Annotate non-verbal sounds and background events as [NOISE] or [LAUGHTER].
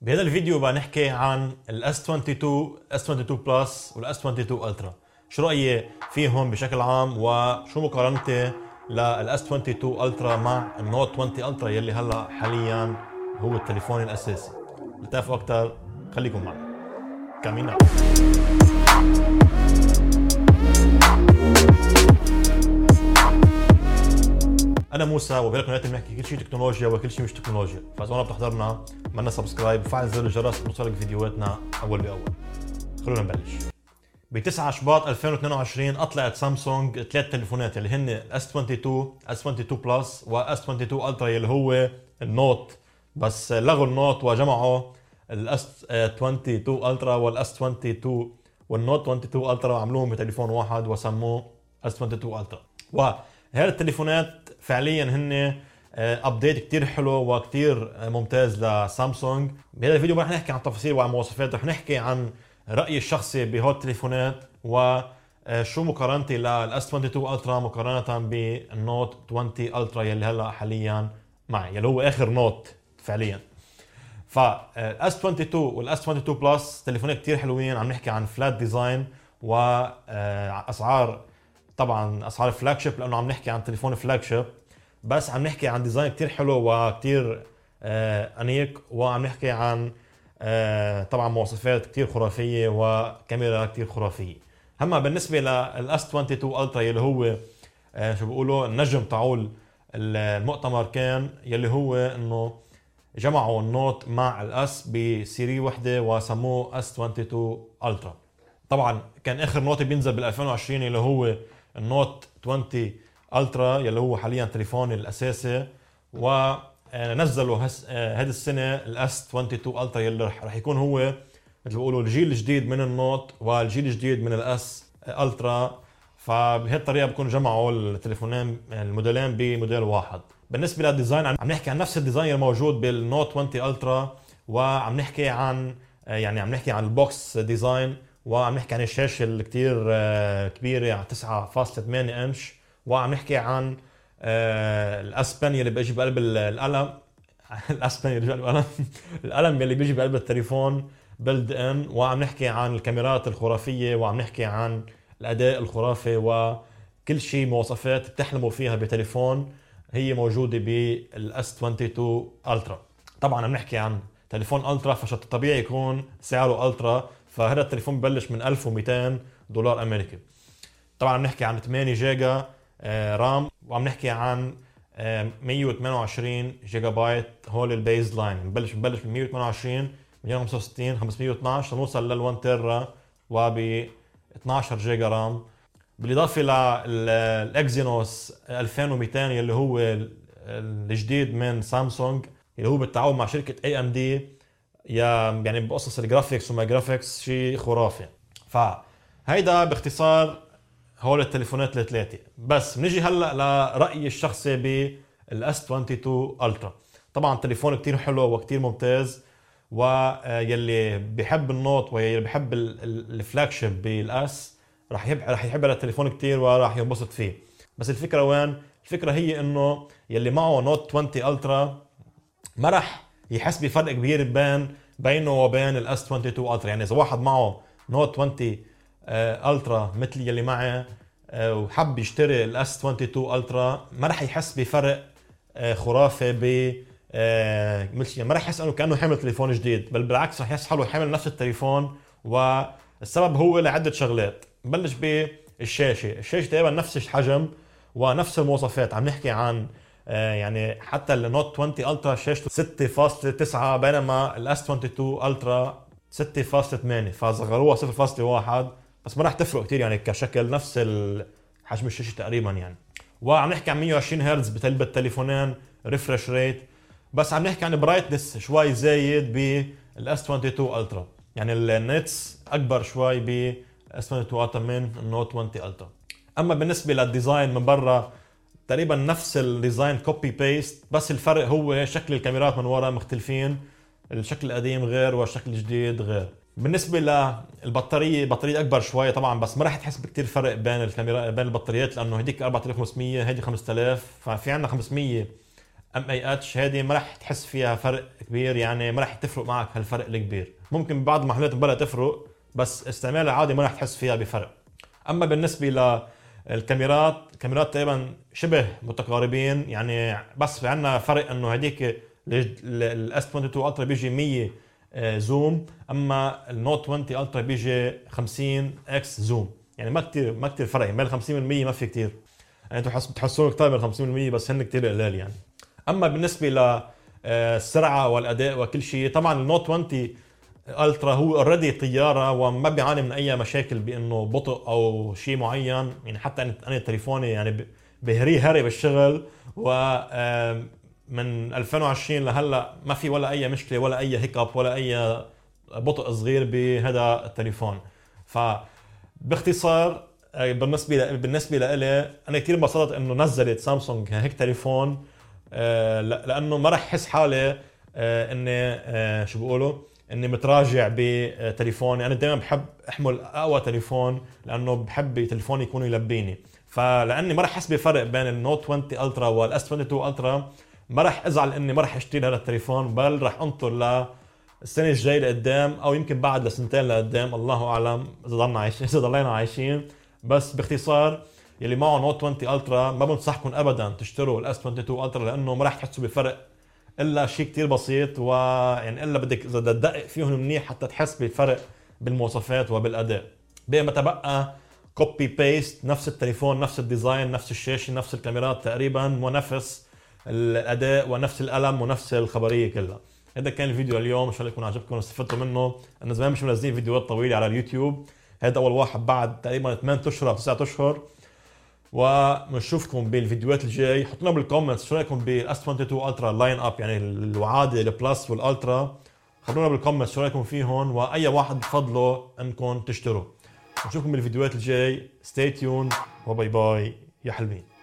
بهذا الفيديو بنحكي عن ال S 22 S 22 Plus وال S 22 Ultra شو رأيي فيهم بشكل عام وشو مقارنتي لل S 22 Ultra مع ال Note 20 Ultra يلي هلأ حاليا هو التليفون الأساسي. لتعرفوا أكثر خليكم معنا. كامينا أنا موسى وبهالقناة بنحكي كل شيء تكنولوجيا وكل شيء مش تكنولوجيا. فاذا ما بتحضرنا عملنا subscribe. وفعل زر الجرس توصلك فيديوهاتنا أول بأول. خلونا نبلش. ب 9 شباط 2022 اطلقت سامسونج ثلاث تليفونات اللي هن S 22 S 22 Plus و S 22 Ultra اللي هو ال Note. بس لغوا النوت وجمعوا الاس 22 الترا والاس 22 والنوت 22 الترا وعملوهم بتليفون واحد وسموه S 22 Ultra وهي التليفونات فعليا هن update كتير حلو وكتير ممتاز لسامسونج. بهذا الفيديو ما رح نحكي عن تفاصيل وعن مواصفات رح نحكي عن رأيي الشخصي بهول التليفونات وشو مقارنتي لل S 22 Ultra مقارنة بال Note 20 Ultra يلي هلأ حاليا معي يلي هو آخر Note فعليا. فال S 22 وال S 22 Plus تليفونات كتير حلوين عم نحكي عن flat design واسعار طبعا أسعار flagship لأنه عم نحكي عن تليفون flagship بس عم نحكي عن design كتير حلو وكتير آه أنيق وعم نحكي عن آه طبعا مواصفات كتير خرافية وكاميرا كتير خرافية. اما بالنسبة لل S 22 Ultra يلي هو آه شو بيقولوا النجم تاعول المؤتمر كان يلي هو إنه جمعوا ال Note مع ال S ب serie وحدة وسموه S 22 Ultra طبعا كان آخر Note بينزل بال 2020 اللي هو ال Note 20 Ultra يلي هو حاليا تليفوني الأساسي ونزلوا هذه السنة ال S 22 Ultra يلي رح يكون هو مثل ما بيقولوا الجيل الجديد من ال Note والجيل الجديد من ال S Ultra. فبهي الطريقة بكون جمعوا التليفونين الموديلين بموديل واحد. بالنسبة لل design عم نحكي عن نفس ال design الموجود بال Note 20 Ultra وعم نحكي عن يعني عم نحكي عن ال box design. وعم نحكي عن الشاشة اللي كثير كبيرة 9.8 انش وعم نحكي عن ال S Pen يلي بيجي بقلب القلم [LAUGHS] ال S Pen يلي بيجي بقلب القلم [LAUGHS] يلي بيجي بقلب التليفون built in وعم نحكي عن الكاميرات الخرافية. وعم نحكي عن الأداء الخرافي. وكل شيء مواصفات بتحلموا فيها بتليفون هي موجودة بال S 22 Ultra طبعا عم نحكي عن تليفون ultra فطبيعي يكون سعره ultra فهذا التليفون ببلش من 1200 دولار أمريكي. طبعا عم نحكي عن 8 جيجا RAM وعم نحكي عن 128 جيجا بايت هول ال baseline. بنبلش بنبلش من 128 265 512 لنوصل لل 1 تيرا وب 12 جيجا RAM. بالإضافة لل Exynos 2200 يلي هو الجديد من سامسونج اللي هو بالتعاون مع شركة AMD يا يعني بقصص ال graphics وما graphics شيء خرافي. فهيدا باختصار هول التليفونات الثلاثة. بس بنيجي هلأ لرأيي الشخصي بال S 22 Ultra طبعا تليفون كتير حلو وكتير ممتاز ويلي بحب ال Note ويلي بحب ال flagship بال S راح يحب راح يحب التليفون كتير وراح ينبسط فيه. بس الفكرة وين؟ الفكرة هي إنه يلي معه Note 20 Ultra ما راح يحس بفرق كبير بين بينه وبين ال S 22 Ultra يعني إذا واحد معه Note 20 Ultra مثل يلي معي وحب يشتري ال S 22 Ultra ما راح يحس بفرق خرافي ب مثل ما راح يحس انه كأنه حامل تليفون جديد بل بالعكس راح يحس حاله حامل نفس التليفون والسبب هو لعدة شغلات. بلش بالشاشة. الشاشة تقريبا نفس الحجم ونفس المواصفات. عم نحكي عن يعني حتى ال Note 20 Ultra شاشته 6.9 بينما ال S 22 Ultra 6.8 فصغروها 0.1 بس ما راح تفرق كثير يعني كشكل نفس حجم الشاشة تقريبا يعني. وعم نحكي عن 120 هرتز بالتليفونين refresh rate بس عم نحكي عن brightness شوي زايد بال S 22 Ultra يعني ال nits أكبر شوي بال S 22 Ultra من ال Note 20 Ultra أما بالنسبة لل design من برا تقريبا نفس ال design copy paste بس الفرق هو شكل الكاميرات من ورا مختلفين. الشكل القديم غير والشكل الجديد غير. بالنسبة للبطارية بطارية أكبر شوي طبعا بس ما راح تحس بكتير فرق بين الكاميرا بين البطاريات لأنه هديك 4500 هيدي 5000 ففي عندنا 500 ام اي اتش هذه ما راح تحس فيها فرق كبير يعني ما راح تفرق معك هالفرق الكبير. ممكن بعض المحلات بلا تفرق بس استعمالها عادي ما راح تحس فيها بفرق. أما بالنسبة الكاميرات تقريبا شبه متقاربين يعني بس في عندنا فرق إنه هديك ال S 22 Ultra بيجي 100 zoom أما ال Note 20 Ultra بيجي 50 X zoom. يعني ما كثير ما كثير فرق يعني 50% ما في كثير يعني أنتم بتحسون أكثر من 50% بس هن كثير قلال يعني. أما بالنسبة للسرعه والأداء وكل شيء طبعا ال Note 20 Ultra هو already طيارة وما بيعاني من أي مشاكل بإنه بطء أو شيء معين. يعني حتى أنا تليفوني يعني بهري هري بالشغل و من 2020 لهلأ ما في ولا أي مشكلة ولا أي هيك ولا أي بطء صغير بهذا التليفون. ف باختصار بالنسبة بالنسبة لإلي أنا كثير انبسطت إنه نزلت سامسونج هيك تليفون آه، لأنه ما راح أحس حالي آه، إني آه، شو بيقولوا إني متراجع بتليفوني. أنا دائما بحب أحمل أقوى تليفون لأنه بحب تليفوني يكون يلبيني. فلأني ما راح أحس بفرق بين ال Note 20 Ultra وال S 22 Ultra ما راح أزعل إني ما راح أشتري هذا التليفون بل راح أنطر للسنة الجاية لقدام أو يمكن بعد لسنتين لقدام. الله أعلم إذا ضلنا عايشين إذا ضلينا عايشين. بس باختصار يلي معه Note 20 Ultra ما بنصحكم ابدا تشتروا ال S 22 Ultra لأنه ما راح تحسوا بفرق إلا شيء كتير بسيط ويعني إلا بدك إذا تدقق فيهم منيح حتى تحس بالفرق بالمواصفات وبالأداء. بينما تبقى copy paste نفس التليفون نفس ال design نفس الشاشة نفس الكاميرات تقريبا ونفس الأداء ونفس القلم ونفس الخبرية كلها. هذا كان الفيديو اليوم إن شاء الله يكون عجبكم واستفدتوا منه. أنا زمان مش منزلين فيديوهات طويلة على اليوتيوب. هذا أول واحد بعد تقريبا 8 أشهر أو 9 أشهر. وبنشوفكم بالفيديوهات الجاي حطوا لنا بال comments شو رأيكم بال S 22 Ultra lineup يعني العادي وال Plus وال Ultra خبرونا بال comments شو رأيكم فيهم؟ وأي واحد بفضلوا إنكم تشتروا. نشوفكم بالفيديوهات الجاي stay tuned و bye bye يا حلوين